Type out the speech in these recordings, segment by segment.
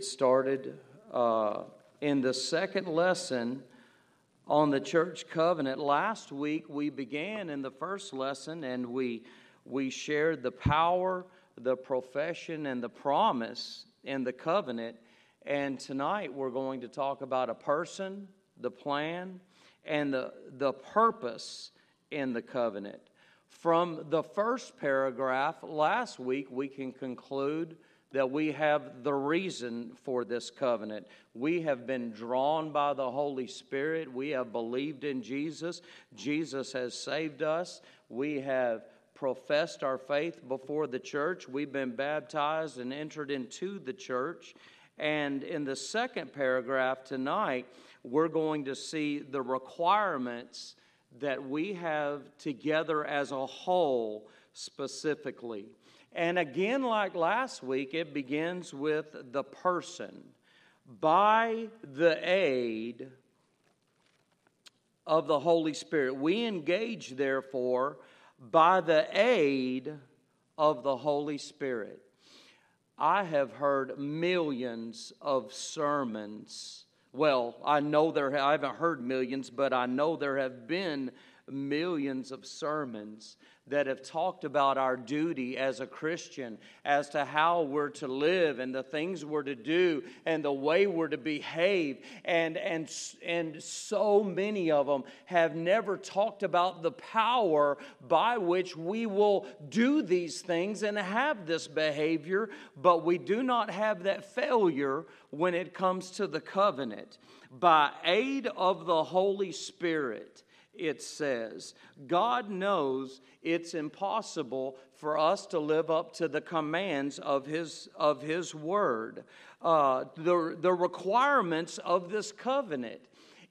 get started uh, in the second lesson on the church covenant. Last week we began in the first lesson and we, we shared the power, the profession, and the promise in the covenant. And tonight we're going to talk about a person, the plan, and the, the purpose in the covenant. From the first paragraph last week, we can conclude that we have the reason for this covenant. We have been drawn by the Holy Spirit. We have believed in Jesus. Jesus has saved us. We have professed our faith before the church. We've been baptized and entered into the church. And in the second paragraph tonight, we're going to see the requirements that we have together as a whole specifically. And again, like last week, it begins with the person. By the aid of the Holy Spirit. We engage, therefore, by the aid of the Holy Spirit. I have heard millions of sermons. Well, I know there, I haven't heard millions, but I know there have been millions of sermons that have talked about our duty as a Christian as to how we're to live and the things we're to do and the way we're to behave. And, and, and so many of them have never talked about the power by which we will do these things and have this behavior, but we do not have that failure when it comes to the covenant. By aid of the Holy Spirit, it says. God knows it's impossible for us to live up to the commands of His, of his Word, uh, the, the requirements of this covenant.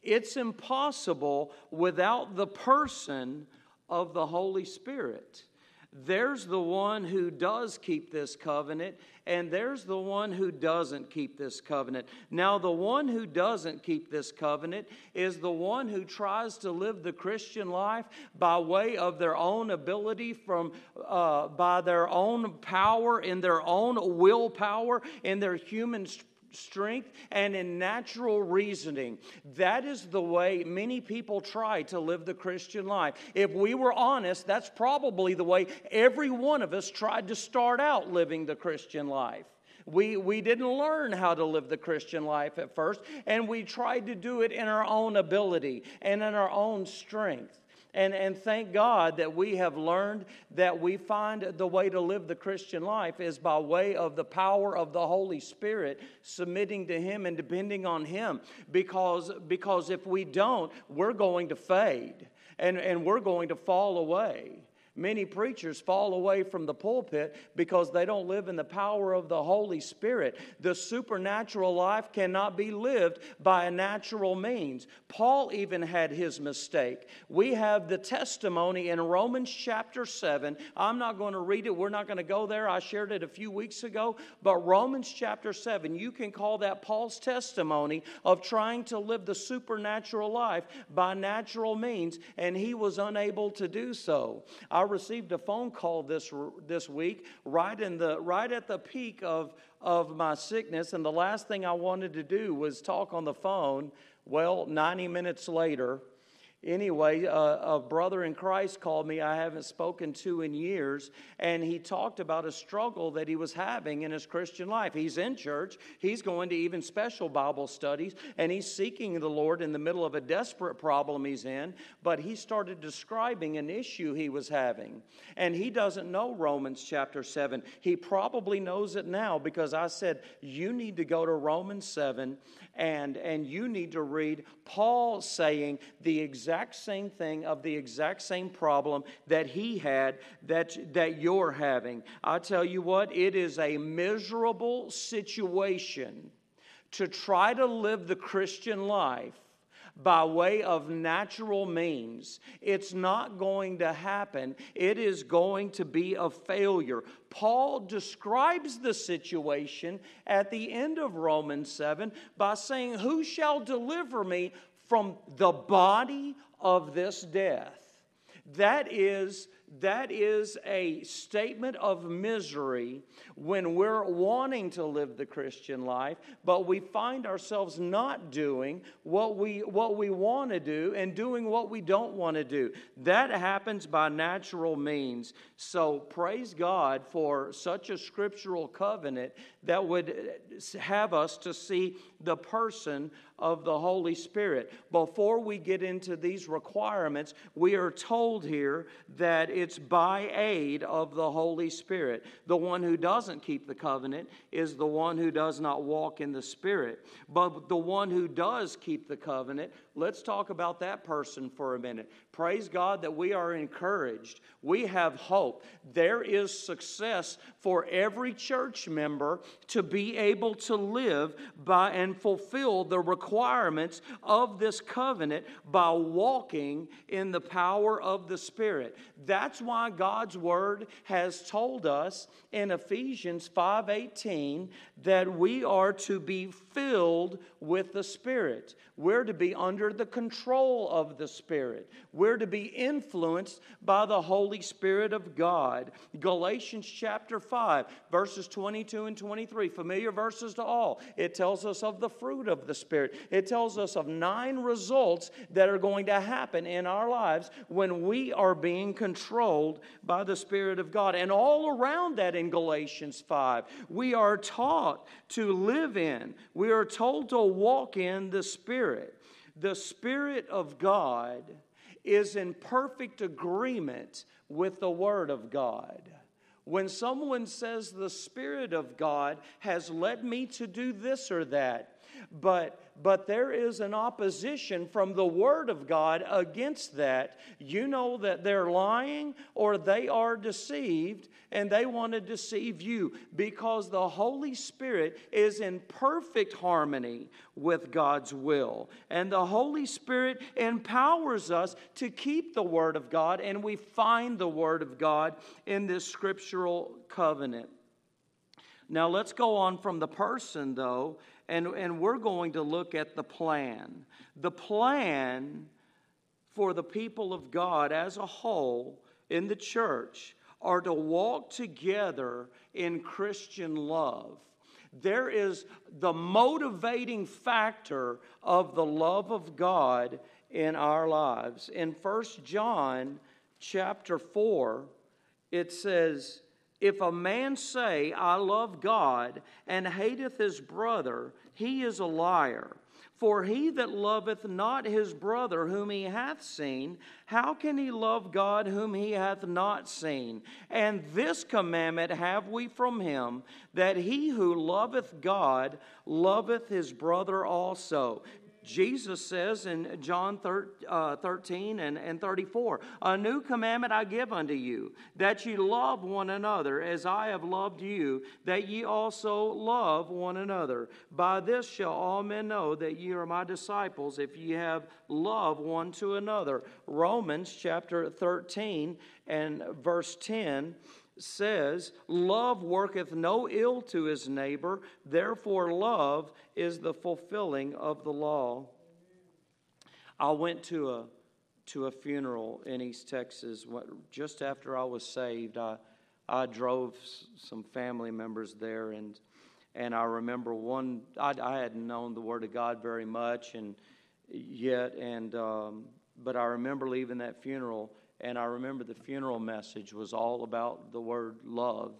It's impossible without the person of the Holy Spirit. There's the one who does keep this covenant, and there's the one who doesn't keep this covenant. Now, the one who doesn't keep this covenant is the one who tries to live the Christian life by way of their own ability, from uh, by their own power, in their own willpower, in their human strength and in natural reasoning. That is the way many people try to live the Christian life. If we were honest, that's probably the way every one of us tried to start out living the Christian life. We, we didn't learn how to live the Christian life at first, and we tried to do it in our own ability and in our own strength. And, and thank God that we have learned that we find the way to live the Christian life is by way of the power of the Holy Spirit, submitting to Him and depending on Him. Because, because if we don't, we're going to fade and, and we're going to fall away. Many preachers fall away from the pulpit because they don't live in the power of the Holy Spirit. The supernatural life cannot be lived by a natural means. Paul even had his mistake. We have the testimony in Romans chapter 7. I'm not going to read it, we're not going to go there. I shared it a few weeks ago. But Romans chapter 7, you can call that Paul's testimony of trying to live the supernatural life by natural means, and he was unable to do so. I received a phone call this, this week right, in the, right at the peak of, of my sickness, and the last thing I wanted to do was talk on the phone. Well, 90 minutes later, Anyway, uh, a brother in Christ called me I haven't spoken to in years, and he talked about a struggle that he was having in his Christian life. He's in church, he's going to even special Bible studies, and he's seeking the Lord in the middle of a desperate problem he's in. But he started describing an issue he was having, and he doesn't know Romans chapter 7. He probably knows it now because I said, You need to go to Romans 7 and, and you need to read Paul saying the exact same thing of the exact same problem that he had that, that you're having. I tell you what, it is a miserable situation to try to live the Christian life by way of natural means. It's not going to happen. It is going to be a failure. Paul describes the situation at the end of Romans 7 by saying, Who shall deliver me from the body of this death? That is that is a statement of misery when we're wanting to live the Christian life, but we find ourselves not doing what we, what we want to do and doing what we don't want to do. That happens by natural means. So praise God for such a scriptural covenant that would have us to see the person of the Holy Spirit. Before we get into these requirements, we are told here that it's by aid of the Holy Spirit. The one who doesn't keep the covenant is the one who does not walk in the Spirit. But the one who does keep the covenant, let's talk about that person for a minute. Praise God that we are encouraged. We have hope. There is success for every church member to be able to live by and fulfill the requirements of this covenant by walking in the power of the Spirit. That's why God's word has told us in Ephesians 5:18 that we are to be filled with the Spirit. We're to be under the control of the Spirit. We're to be influenced by the Holy Spirit of God. Galatians chapter 5, verses 22 and 23, familiar verses to all. It tells us of the fruit of the Spirit. It tells us of nine results that are going to happen in our lives when we are being controlled by the Spirit of God. And all around that in Galatians 5, we are taught to live in, we are told to walk in the Spirit. The Spirit of God is in perfect agreement with the Word of God. When someone says, The Spirit of God has led me to do this or that, but but there is an opposition from the Word of God against that. You know that they're lying or they are deceived and they want to deceive you because the Holy Spirit is in perfect harmony with God's will. And the Holy Spirit empowers us to keep the Word of God, and we find the Word of God in this scriptural covenant. Now, let's go on from the person, though, and, and we're going to look at the plan. The plan for the people of God as a whole in the church are to walk together in Christian love. There is the motivating factor of the love of God in our lives. In 1 John chapter 4, it says, if a man say, I love God, and hateth his brother, he is a liar. For he that loveth not his brother whom he hath seen, how can he love God whom he hath not seen? And this commandment have we from him, that he who loveth God loveth his brother also. Jesus says in John uh, 13 and, and 34, A new commandment I give unto you, that ye love one another as I have loved you, that ye also love one another. By this shall all men know that ye are my disciples, if ye have love one to another. Romans chapter 13 and verse 10 says, Love worketh no ill to his neighbor, therefore, love is the fulfilling of the law. I went to a, to a funeral in East Texas just after I was saved. I, I drove some family members there, and, and I remember one, I, I hadn't known the Word of God very much and yet, and, um, but I remember leaving that funeral and I remember the funeral message was all about the word love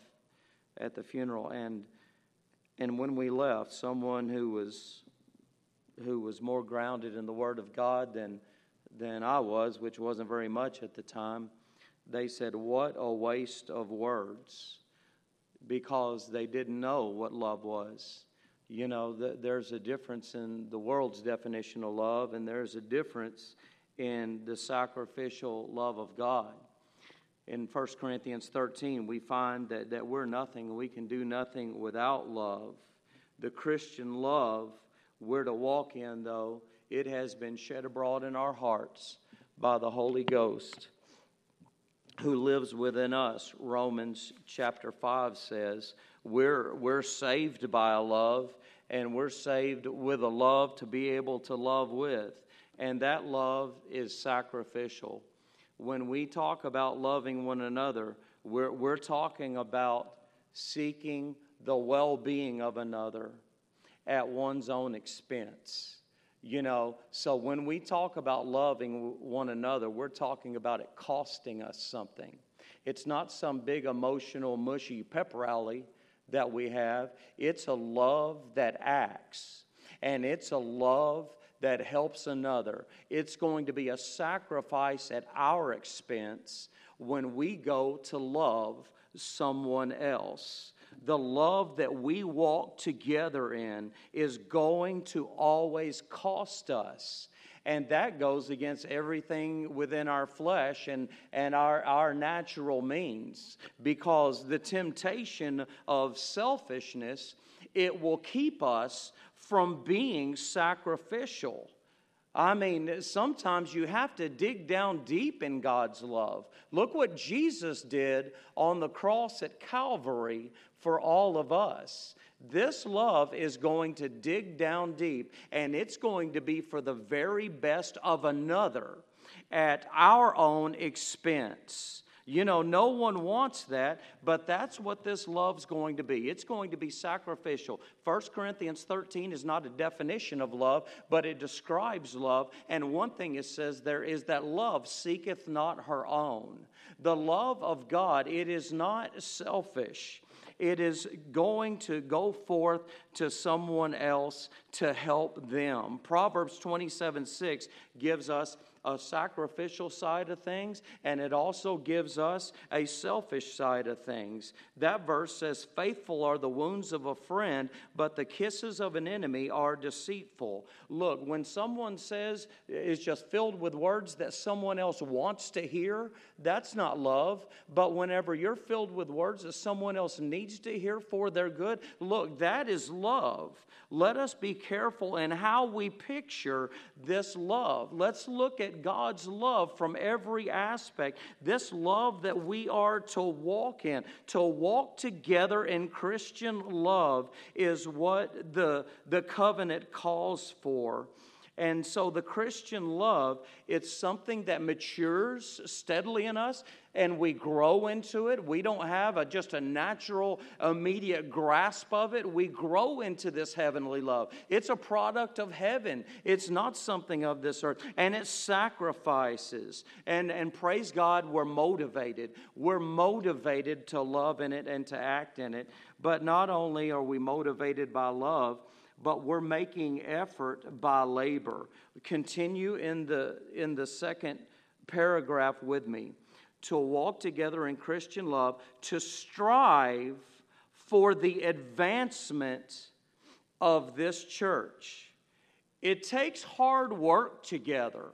at the funeral. And, and when we left, someone who was, who was more grounded in the Word of God than, than I was, which wasn't very much at the time, they said, What a waste of words, because they didn't know what love was. You know, there's a difference in the world's definition of love, and there's a difference in the sacrificial love of God. In 1 Corinthians 13, we find that, that we're nothing, we can do nothing without love. The Christian love we're to walk in, though, it has been shed abroad in our hearts by the Holy Ghost who lives within us. Romans chapter 5 says, we're, we're saved by a love, and we're saved with a love to be able to love with and that love is sacrificial. when we talk about loving one another, we're, we're talking about seeking the well being of another at one's own expense. You know, so when we talk about loving one another, we're talking about it costing us something. It's not some big emotional, mushy pep rally that we have. It's a love that acts, and it's a love that helps another. It's going to be a sacrifice at our expense when we go to love someone else. The love that we walk together in is going to always cost us. And that goes against everything within our flesh and, and our, our natural means because the temptation of selfishness it will keep us from being sacrificial. I mean, sometimes you have to dig down deep in God's love. Look what Jesus did on the cross at Calvary for all of us. This love is going to dig down deep, and it's going to be for the very best of another at our own expense. You know, no one wants that, but that's what this love's going to be. It's going to be sacrificial. 1 Corinthians 13 is not a definition of love, but it describes love. And one thing it says there is that love seeketh not her own. The love of God, it is not selfish it is going to go forth to someone else to help them. Proverbs 27 6 gives us a sacrificial side of things, and it also gives us a selfish side of things. That verse says, Faithful are the wounds of a friend, but the kisses of an enemy are deceitful. Look, when someone says is just filled with words that someone else wants to hear, that's not love. But whenever you're filled with words that someone else needs to hear for their good, look, that is love. Let us be careful in how we picture this love. Let's look at God's love from every aspect. This love that we are to walk in, to walk together in Christian love, is what the, the covenant calls for. And so the Christian love, it's something that matures steadily in us and we grow into it. We don't have a, just a natural, immediate grasp of it. We grow into this heavenly love. It's a product of heaven, it's not something of this earth. And it sacrifices. And, and praise God, we're motivated. We're motivated to love in it and to act in it. But not only are we motivated by love, but we're making effort by labor. Continue in the, in the second paragraph with me. To walk together in Christian love, to strive for the advancement of this church. It takes hard work together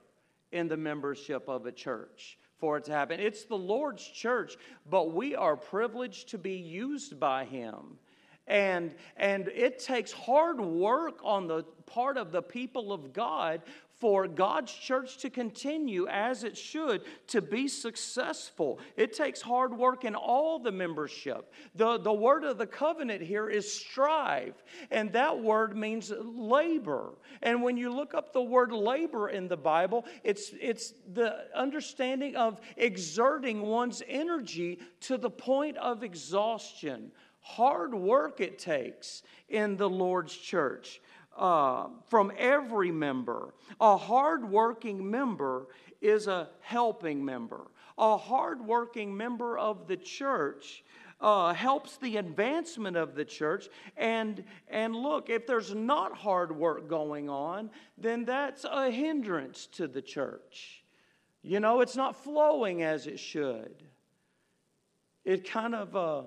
in the membership of a church for it to happen. It's the Lord's church, but we are privileged to be used by Him. And, and it takes hard work on the part of the people of God for God's church to continue as it should to be successful. It takes hard work in all the membership. The, the word of the covenant here is strive, and that word means labor. And when you look up the word labor in the Bible, it's, it's the understanding of exerting one's energy to the point of exhaustion hard work it takes in the Lord's church uh, from every member. A hardworking member is a helping member. A hardworking member of the church uh, helps the advancement of the church. And, and look, if there's not hard work going on, then that's a hindrance to the church. You know, it's not flowing as it should. It kind of. Uh,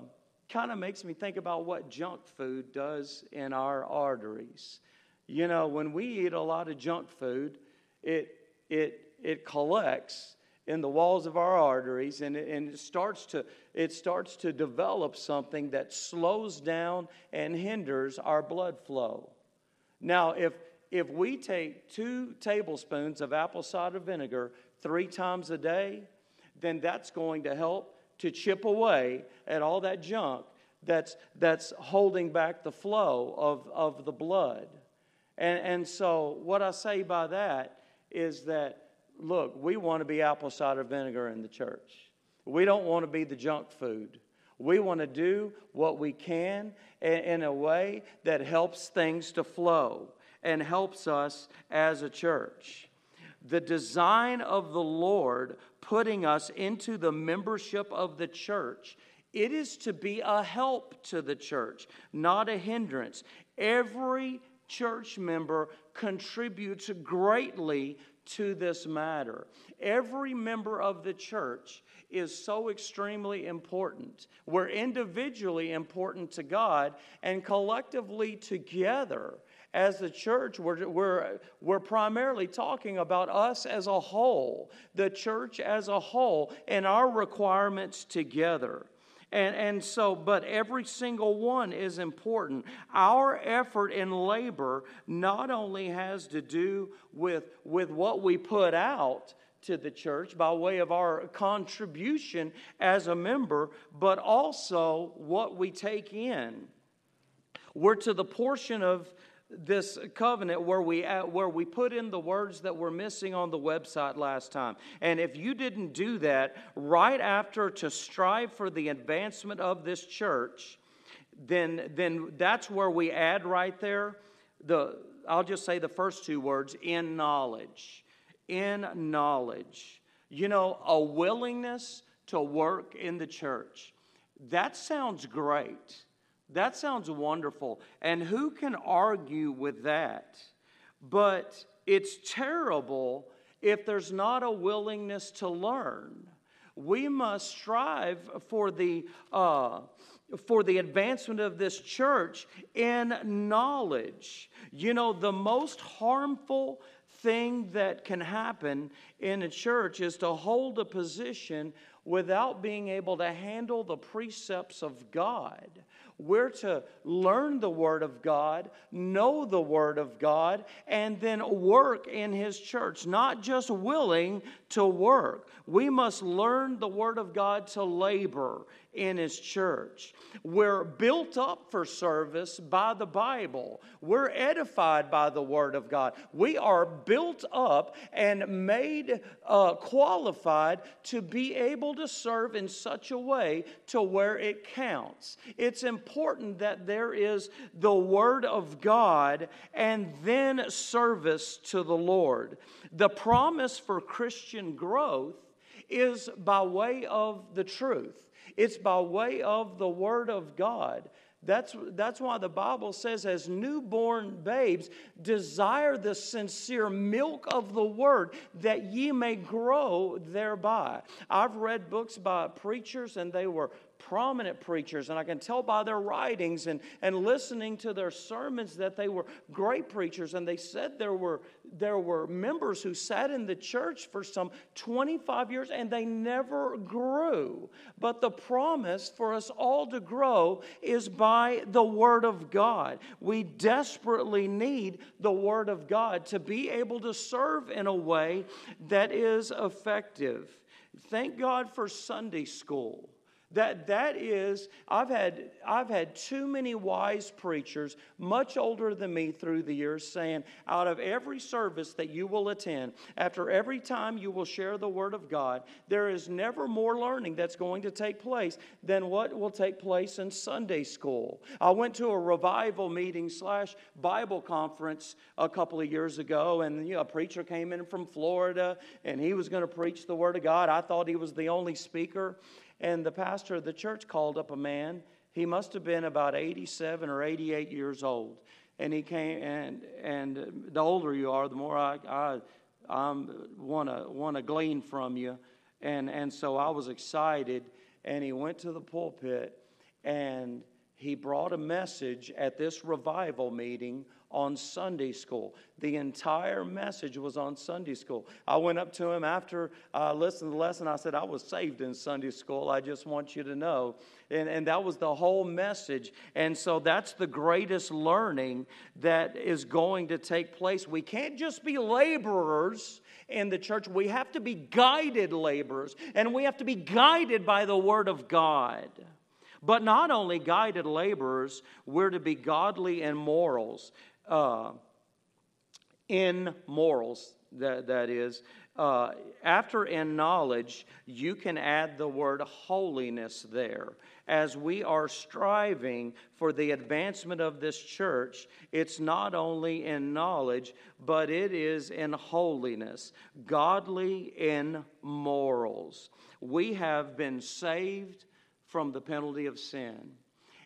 kind of makes me think about what junk food does in our arteries. You know, when we eat a lot of junk food, it, it, it collects in the walls of our arteries and it, and it starts to it starts to develop something that slows down and hinders our blood flow now if if we take two tablespoons of apple cider vinegar three times a day then that's going to help to chip away at all that junk that's, that's holding back the flow of, of the blood. And, and so, what I say by that is that look, we want to be apple cider vinegar in the church. We don't want to be the junk food. We want to do what we can in a way that helps things to flow and helps us as a church. The design of the Lord putting us into the membership of the church, it is to be a help to the church, not a hindrance. Every church member contributes greatly to this matter. Every member of the church is so extremely important. We're individually important to God, and collectively together as the church, we're, we're, we're primarily talking about us as a whole, the church as a whole, and our requirements together. And, and so, but every single one is important. Our effort and labor not only has to do with, with what we put out, to the church by way of our contribution as a member, but also what we take in. We're to the portion of this covenant where we uh, where we put in the words that were missing on the website last time. And if you didn't do that right after to strive for the advancement of this church, then then that's where we add right there the I'll just say the first two words in knowledge. In knowledge. You know, a willingness to work in the church. That sounds great. That sounds wonderful. And who can argue with that? But it's terrible if there's not a willingness to learn. We must strive for the, uh, for the advancement of this church in knowledge. You know, the most harmful thing that can happen in a church is to hold a position without being able to handle the precepts of God. We're to learn the Word of God, know the Word of God, and then work in His church, not just willing to work. We must learn the Word of God to labor in His church. We're built up for service by the Bible, we're edified by the Word of God. We are built up and made uh, qualified to be able to serve in such a way to where it counts. It's important that there is the Word of God and then service to the Lord. The promise for Christian growth is by way of the truth. It's by way of the Word of God. That's, that's why the Bible says, as newborn babes, desire the sincere milk of the word that ye may grow thereby. I've read books by preachers, and they were prominent preachers, and I can tell by their writings and, and listening to their sermons that they were great preachers. And they said there were, there were members who sat in the church for some 25 years and they never grew. But the promise for us all to grow is by the Word of God. We desperately need the Word of God to be able to serve in a way that is effective. Thank God for Sunday school. That, that is, I've had, I've had too many wise preachers, much older than me through the years, saying, out of every service that you will attend, after every time you will share the Word of God, there is never more learning that's going to take place than what will take place in Sunday school. I went to a revival meeting slash Bible conference a couple of years ago, and you know, a preacher came in from Florida, and he was going to preach the Word of God. I thought he was the only speaker. And the pastor of the church called up a man. He must have been about 87 or 88 years old. And he came, and, and the older you are, the more I, I, I want to glean from you. And, and so I was excited. And he went to the pulpit and he brought a message at this revival meeting on Sunday school. The entire message was on Sunday school. I went up to him after uh, I listened to the lesson. I said, I was saved in Sunday school. I just want you to know. And, and that was the whole message. And so that's the greatest learning that is going to take place. We can't just be laborers in the church, we have to be guided laborers, and we have to be guided by the Word of God. But not only guided laborers, we're to be godly in morals. Uh, in morals, that, that is. Uh, after in knowledge, you can add the word holiness there. As we are striving for the advancement of this church, it's not only in knowledge, but it is in holiness, godly in morals. We have been saved from the penalty of sin,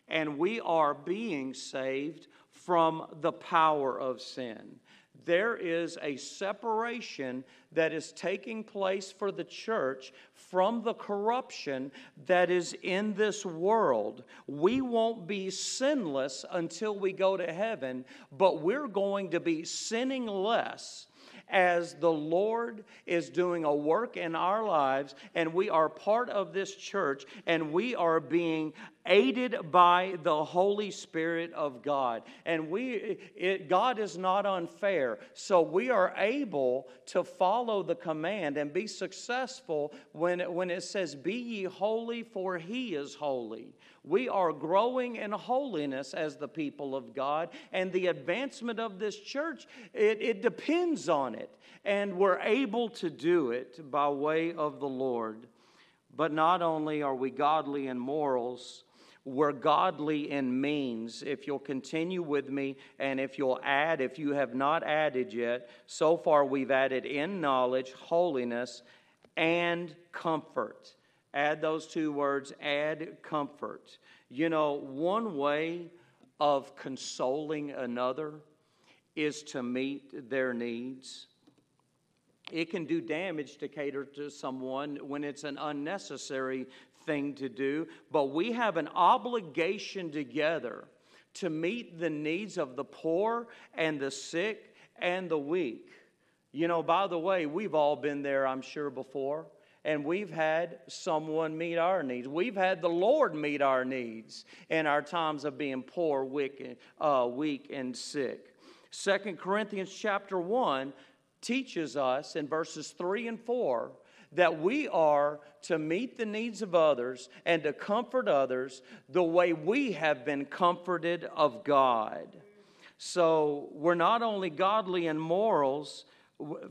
and we are being saved from the power of sin there is a separation that is taking place for the church from the corruption that is in this world. We won't be sinless until we go to heaven, but we're going to be sinning less as the Lord is doing a work in our lives and we are part of this church and we are being aided by the Holy Spirit of God. And we it, God is not unfair. So we are able to follow the command and be successful when, when it says, Be ye holy, for he is holy. We are growing in holiness as the people of God, and the advancement of this church, it, it depends on it. And we're able to do it by way of the Lord. But not only are we godly in morals, we're godly in means. If you'll continue with me, and if you'll add, if you have not added yet, so far we've added in knowledge, holiness, and comfort. Add those two words, add comfort. You know, one way of consoling another is to meet their needs. It can do damage to cater to someone when it's an unnecessary thing to do, but we have an obligation together to meet the needs of the poor and the sick and the weak. You know, by the way, we've all been there, I'm sure, before and we've had someone meet our needs. We've had the Lord meet our needs in our times of being poor, weak, uh, weak and sick. Second Corinthians chapter 1 teaches us in verses 3 and 4 that we are to meet the needs of others and to comfort others the way we have been comforted of God. So we're not only godly in morals,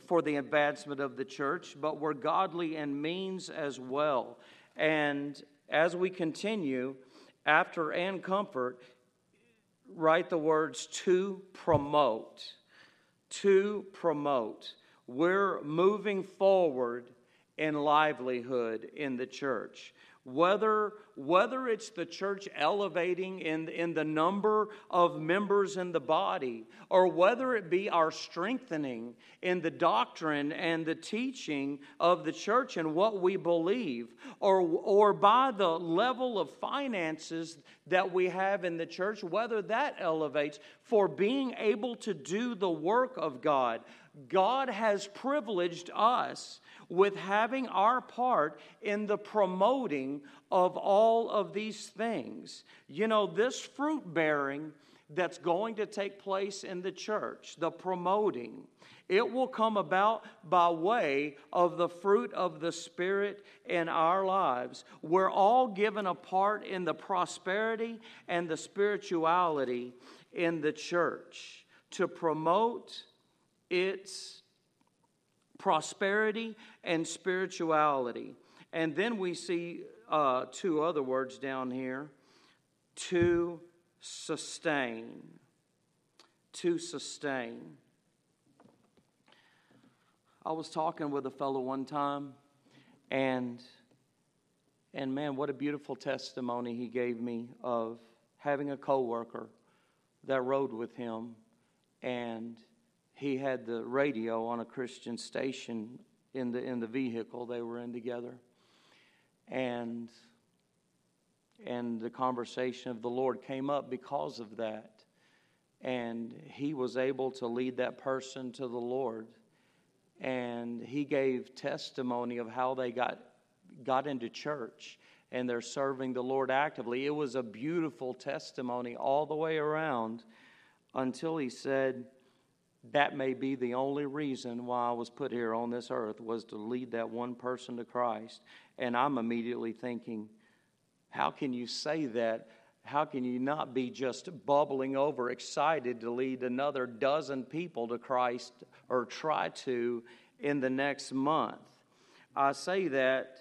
for the advancement of the church, but we're godly in means as well. And as we continue, after and comfort, write the words to promote. To promote. We're moving forward in livelihood in the church whether, whether it's the church elevating in, in the number of members in the body, or whether it be our strengthening in the doctrine and the teaching of the church and what we believe, or, or by the level of finances that we have in the church, whether that elevates for being able to do the work of God. God has privileged us with having our part in the promoting of all of these things. You know, this fruit bearing that's going to take place in the church, the promoting, it will come about by way of the fruit of the Spirit in our lives. We're all given a part in the prosperity and the spirituality in the church to promote its prosperity and spirituality. And then we see uh, two other words down here to sustain. To sustain. I was talking with a fellow one time, and and man, what a beautiful testimony he gave me of having a coworker that rode with him, and he had the radio on a Christian station in the in the vehicle they were in together, and and the conversation of the Lord came up because of that, and he was able to lead that person to the Lord, and he gave testimony of how they got got into church and they're serving the Lord actively. It was a beautiful testimony all the way around until he said that may be the only reason why I was put here on this earth was to lead that one person to Christ. And I'm immediately thinking, how can you say that how can you not be just bubbling over, excited to lead another dozen people to Christ or try to in the next month? I say that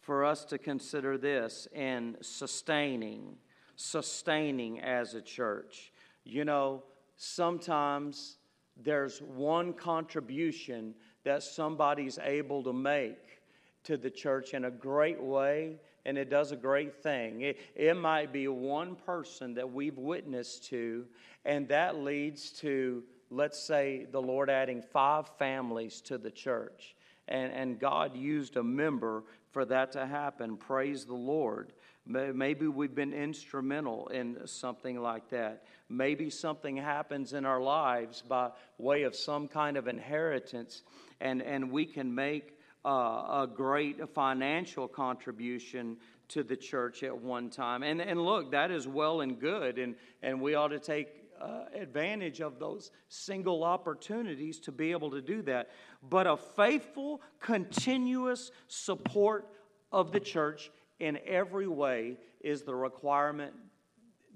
for us to consider this and sustaining, sustaining as a church. You know, sometimes there's one contribution that somebody's able to make to the church in a great way and it does a great thing. It, it might be one person that we've witnessed to, and that leads to, let's say, the Lord adding five families to the church. And, and God used a member for that to happen. Praise the Lord. Maybe we've been instrumental in something like that. Maybe something happens in our lives by way of some kind of inheritance, and, and we can make uh, a great financial contribution to the church at one time. And, and look, that is well and good, and, and we ought to take uh, advantage of those single opportunities to be able to do that. But a faithful, continuous support of the church in every way is the requirement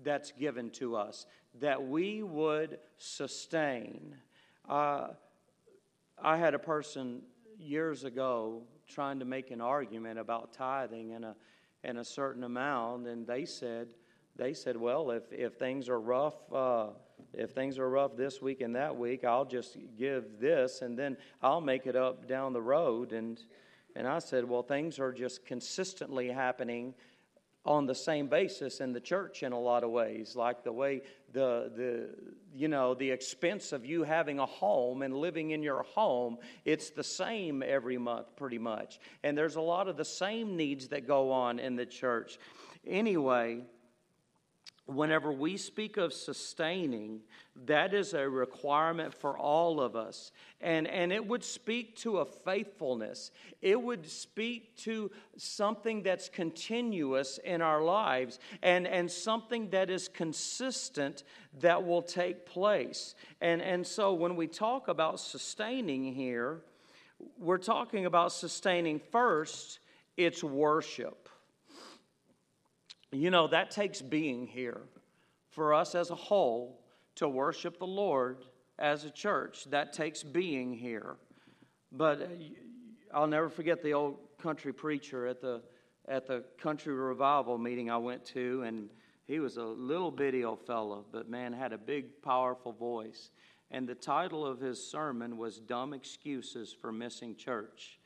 that's given to us that we would sustain. Uh, I had a person years ago trying to make an argument about tithing and a, and a certain amount, and they said, they said, well, if, if things are rough, uh, if things are rough this week and that week, I'll just give this, and then I'll make it up down the road. And and I said, well, things are just consistently happening on the same basis in the church in a lot of ways like the way the the you know the expense of you having a home and living in your home it's the same every month pretty much. And there's a lot of the same needs that go on in the church. Anyway whenever we speak of sustaining, that is a requirement for all of us. And, and it would speak to a faithfulness, it would speak to something that's continuous in our lives and, and something that is consistent that will take place. And, and so when we talk about sustaining here, we're talking about sustaining first, it's worship. You know, that takes being here for us as a whole to worship the Lord as a church. That takes being here. But uh, I'll never forget the old country preacher at the at the country revival meeting I went to, and he was a little bitty old fellow, but man had a big, powerful voice. And the title of his sermon was "Dumb Excuses for Missing Church."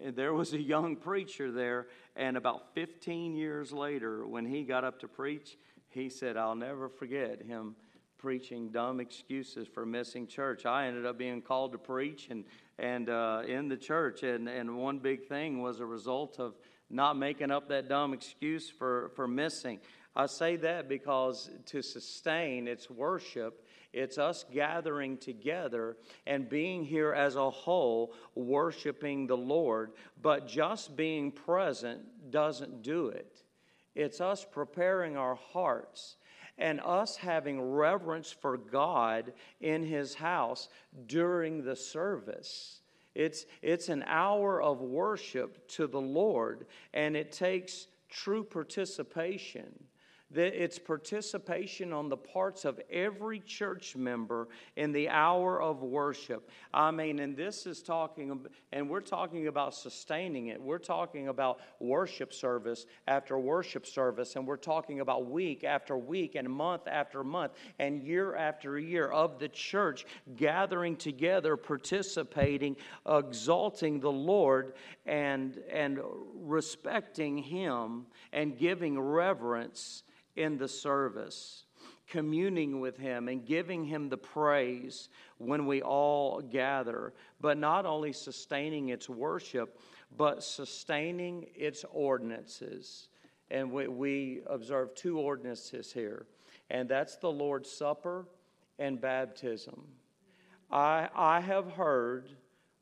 There was a young preacher there, and about 15 years later, when he got up to preach, he said, I'll never forget him preaching dumb excuses for missing church. I ended up being called to preach and, and uh, in the church, and, and one big thing was a result of not making up that dumb excuse for, for missing. I say that because to sustain its worship, it's us gathering together and being here as a whole, worshiping the Lord. But just being present doesn't do it. It's us preparing our hearts and us having reverence for God in His house during the service. It's, it's an hour of worship to the Lord, and it takes true participation it's participation on the parts of every church member in the hour of worship. I mean, and this is talking, and we're talking about sustaining it. We're talking about worship service after worship service, and we're talking about week after week, and month after month, and year after year of the church gathering together, participating, exalting the Lord, and, and respecting Him, and giving reverence in the service, communing with Him and giving Him the praise when we all gather, but not only sustaining its worship, but sustaining its ordinances. And we, we observe two ordinances here, and that's the Lord's Supper and baptism. I, I have heard,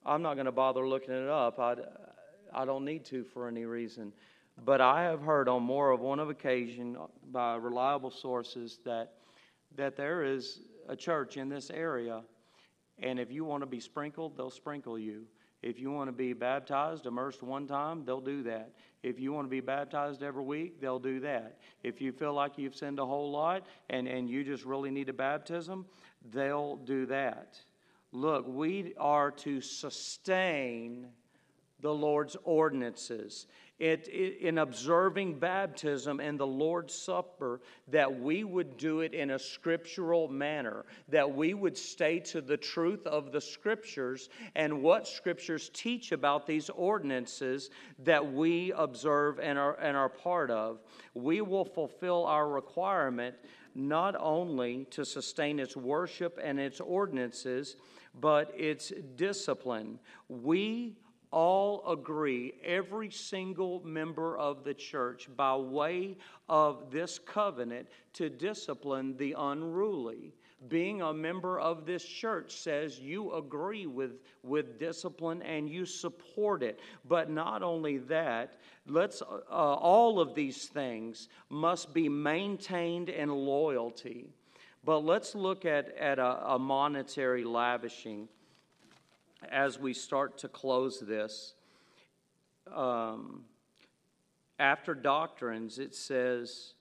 I'm not going to bother looking it up, I, I don't need to for any reason but I have heard on more of one of occasion by reliable sources that that there is a church in this area, and if you want to be sprinkled, they'll sprinkle you. If you want to be baptized, immersed one time, they'll do that. If you want to be baptized every week, they'll do that. If you feel like you've sinned a whole lot and, and you just really need a baptism, they'll do that. Look, we are to sustain the Lord's ordinances. It, it, in observing baptism and the Lord's Supper, that we would do it in a scriptural manner, that we would stay to the truth of the scriptures and what scriptures teach about these ordinances that we observe and are, and are part of. We will fulfill our requirement not only to sustain its worship and its ordinances, but its discipline. We all agree, every single member of the church, by way of this covenant, to discipline the unruly. Being a member of this church says you agree with, with discipline and you support it. But not only that, let's, uh, all of these things must be maintained in loyalty. But let's look at, at a, a monetary lavishing as we start to close this. Um, after doctrines, it says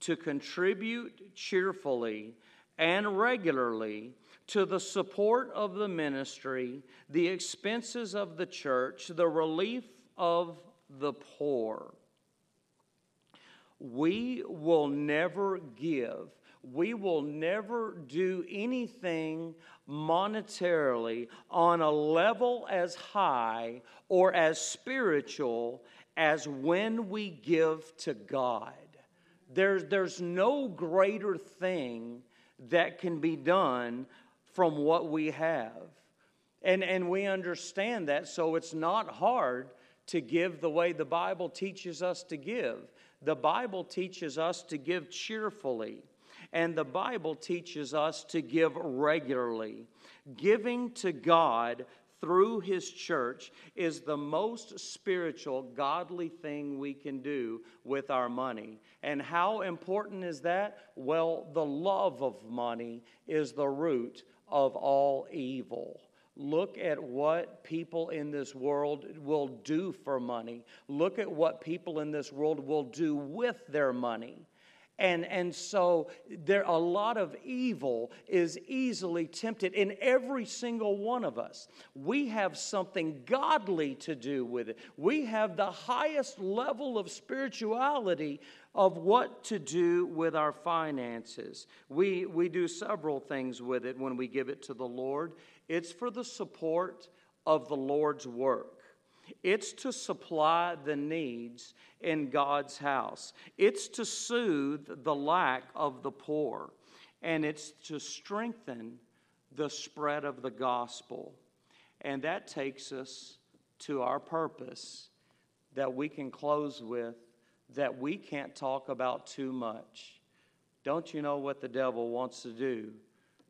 to contribute cheerfully and regularly to the support of the ministry, the expenses of the church, the relief of the poor. We will never give we will never do anything monetarily on a level as high or as spiritual as when we give to God. There's, there's no greater thing that can be done from what we have. And, and we understand that, so it's not hard to give the way the Bible teaches us to give. The Bible teaches us to give cheerfully. And the Bible teaches us to give regularly. Giving to God through His church is the most spiritual, godly thing we can do with our money. And how important is that? Well, the love of money is the root of all evil. Look at what people in this world will do for money. Look at what people in this world will do with their money. And, and so there a lot of evil is easily tempted in every single one of us. We have something godly to do with it. We have the highest level of spirituality of what to do with our finances. We, we do several things with it when we give it to the Lord. It's for the support of the Lord's work. It's to supply the needs in God's house. It's to soothe the lack of the poor. And it's to strengthen the spread of the gospel. And that takes us to our purpose that we can close with that we can't talk about too much. Don't you know what the devil wants to do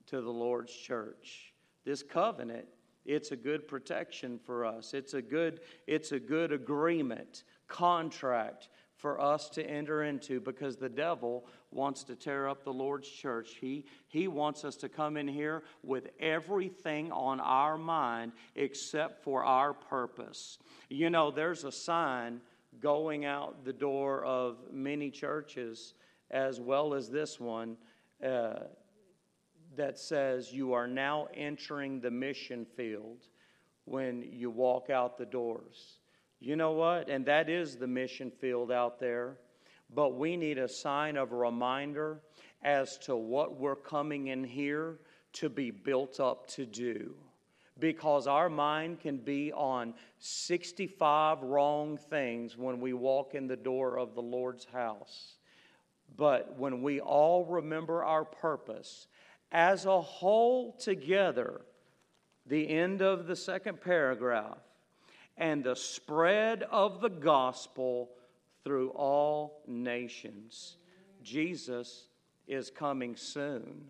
to the Lord's church? This covenant it's a good protection for us. It's a good, it's a good agreement, contract for us to enter into because the devil wants to tear up the Lord's church. He, he wants us to come in here with everything on our mind except for our purpose. You know, there's a sign going out the door of many churches as well as this one. Uh, that says you are now entering the mission field when you walk out the doors. You know what? And that is the mission field out there. But we need a sign of a reminder as to what we're coming in here to be built up to do. Because our mind can be on 65 wrong things when we walk in the door of the Lord's house. But when we all remember our purpose as a whole together, the end of the second paragraph, and the spread of the gospel through all nations. Jesus is coming soon.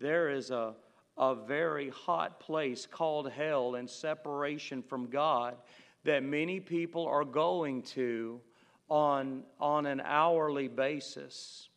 There is a, a very hot place called hell and separation from God that many people are going to on, on an hourly basis.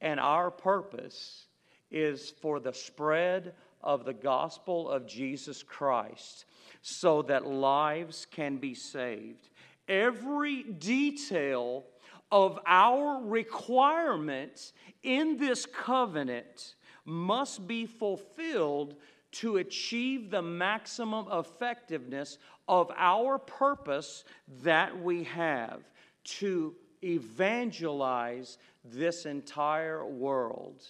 And our purpose is for the spread of the gospel of Jesus Christ so that lives can be saved. Every detail of our requirements in this covenant must be fulfilled to achieve the maximum effectiveness of our purpose that we have to evangelize this entire world.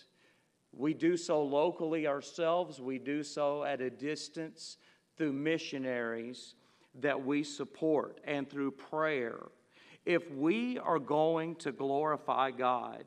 We do so locally ourselves, we do so at a distance through missionaries that we support and through prayer. If we are going to glorify God,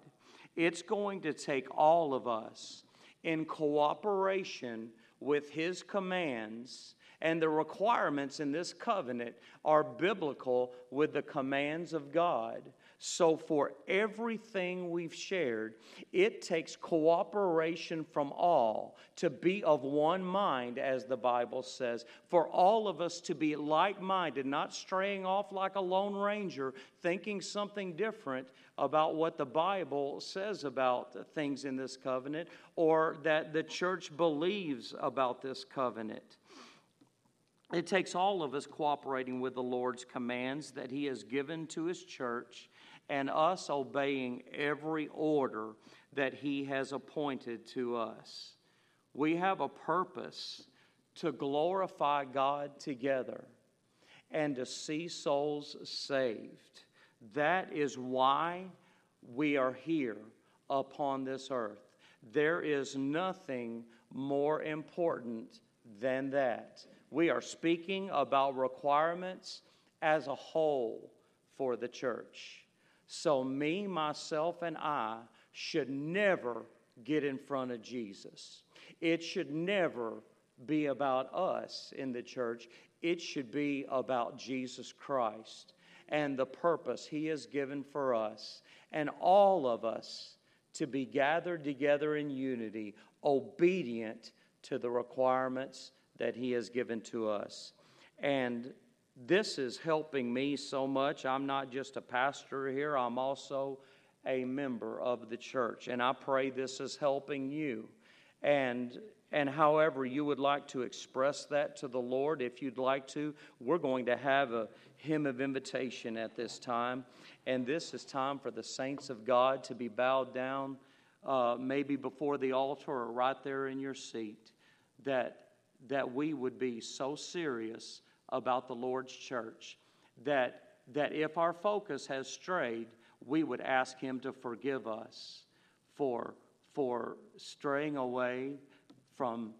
it's going to take all of us in cooperation with His commands, and the requirements in this covenant are biblical with the commands of God. So, for everything we've shared, it takes cooperation from all to be of one mind, as the Bible says, for all of us to be like minded, not straying off like a lone ranger, thinking something different about what the Bible says about things in this covenant or that the church believes about this covenant. It takes all of us cooperating with the Lord's commands that He has given to His church and us obeying every order that He has appointed to us. We have a purpose to glorify God together and to see souls saved. That is why we are here upon this earth. There is nothing more important than that. We are speaking about requirements as a whole for the church. So, me, myself, and I should never get in front of Jesus. It should never be about us in the church. It should be about Jesus Christ and the purpose He has given for us and all of us to be gathered together in unity, obedient to the requirements that He has given to us. And this is helping me so much. I'm not just a pastor here, I'm also a member of the church. And I pray this is helping you. And and however you would like to express that to the Lord, if you'd like to, we're going to have a hymn of invitation at this time. And this is time for the saints of God to be bowed down, uh, maybe before the altar or right there in your seat, that, that we would be so serious about the Lord's church that, that if our focus has strayed, we would ask Him to forgive us for, for straying away from,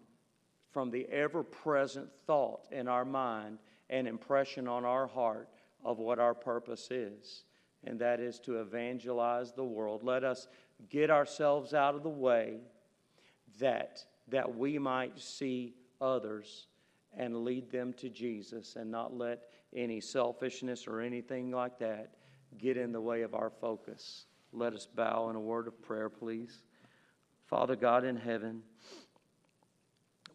from the ever present thought in our mind and impression on our heart of what our purpose is, and that is to evangelize the world. Let us get ourselves out of the way that, that we might see others and lead them to Jesus and not let any selfishness or anything like that get in the way of our focus. Let us bow in a word of prayer, please. Father God in heaven,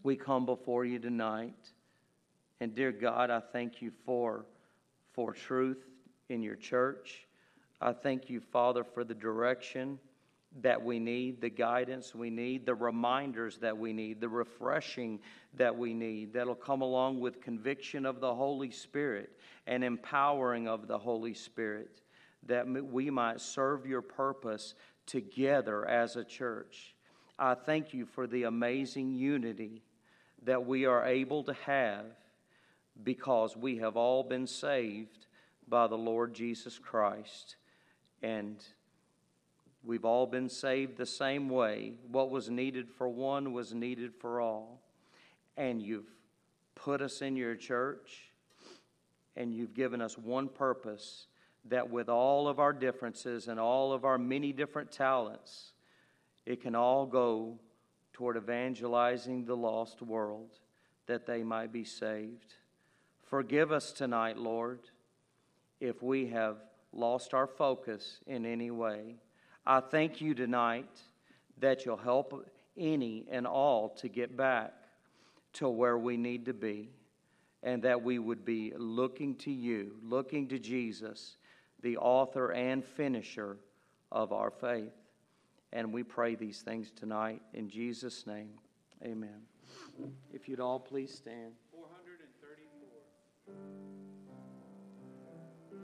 we come before you tonight. And dear God, I thank you for, for truth in your church. I thank you, Father, for the direction that we need, the guidance we need, the reminders that we need, the refreshing that we need that'll come along with conviction of the Holy Spirit and empowering of the Holy Spirit that we might serve your purpose together as a church. I thank you for the amazing unity that we are able to have because we have all been saved by the Lord Jesus Christ. And We've all been saved the same way. What was needed for one was needed for all. And you've put us in your church, and you've given us one purpose that with all of our differences and all of our many different talents, it can all go toward evangelizing the lost world that they might be saved. Forgive us tonight, Lord, if we have lost our focus in any way. I thank you tonight that you'll help any and all to get back to where we need to be, and that we would be looking to you, looking to Jesus, the author and finisher of our faith. And we pray these things tonight in Jesus' name. Amen. If you'd all please stand.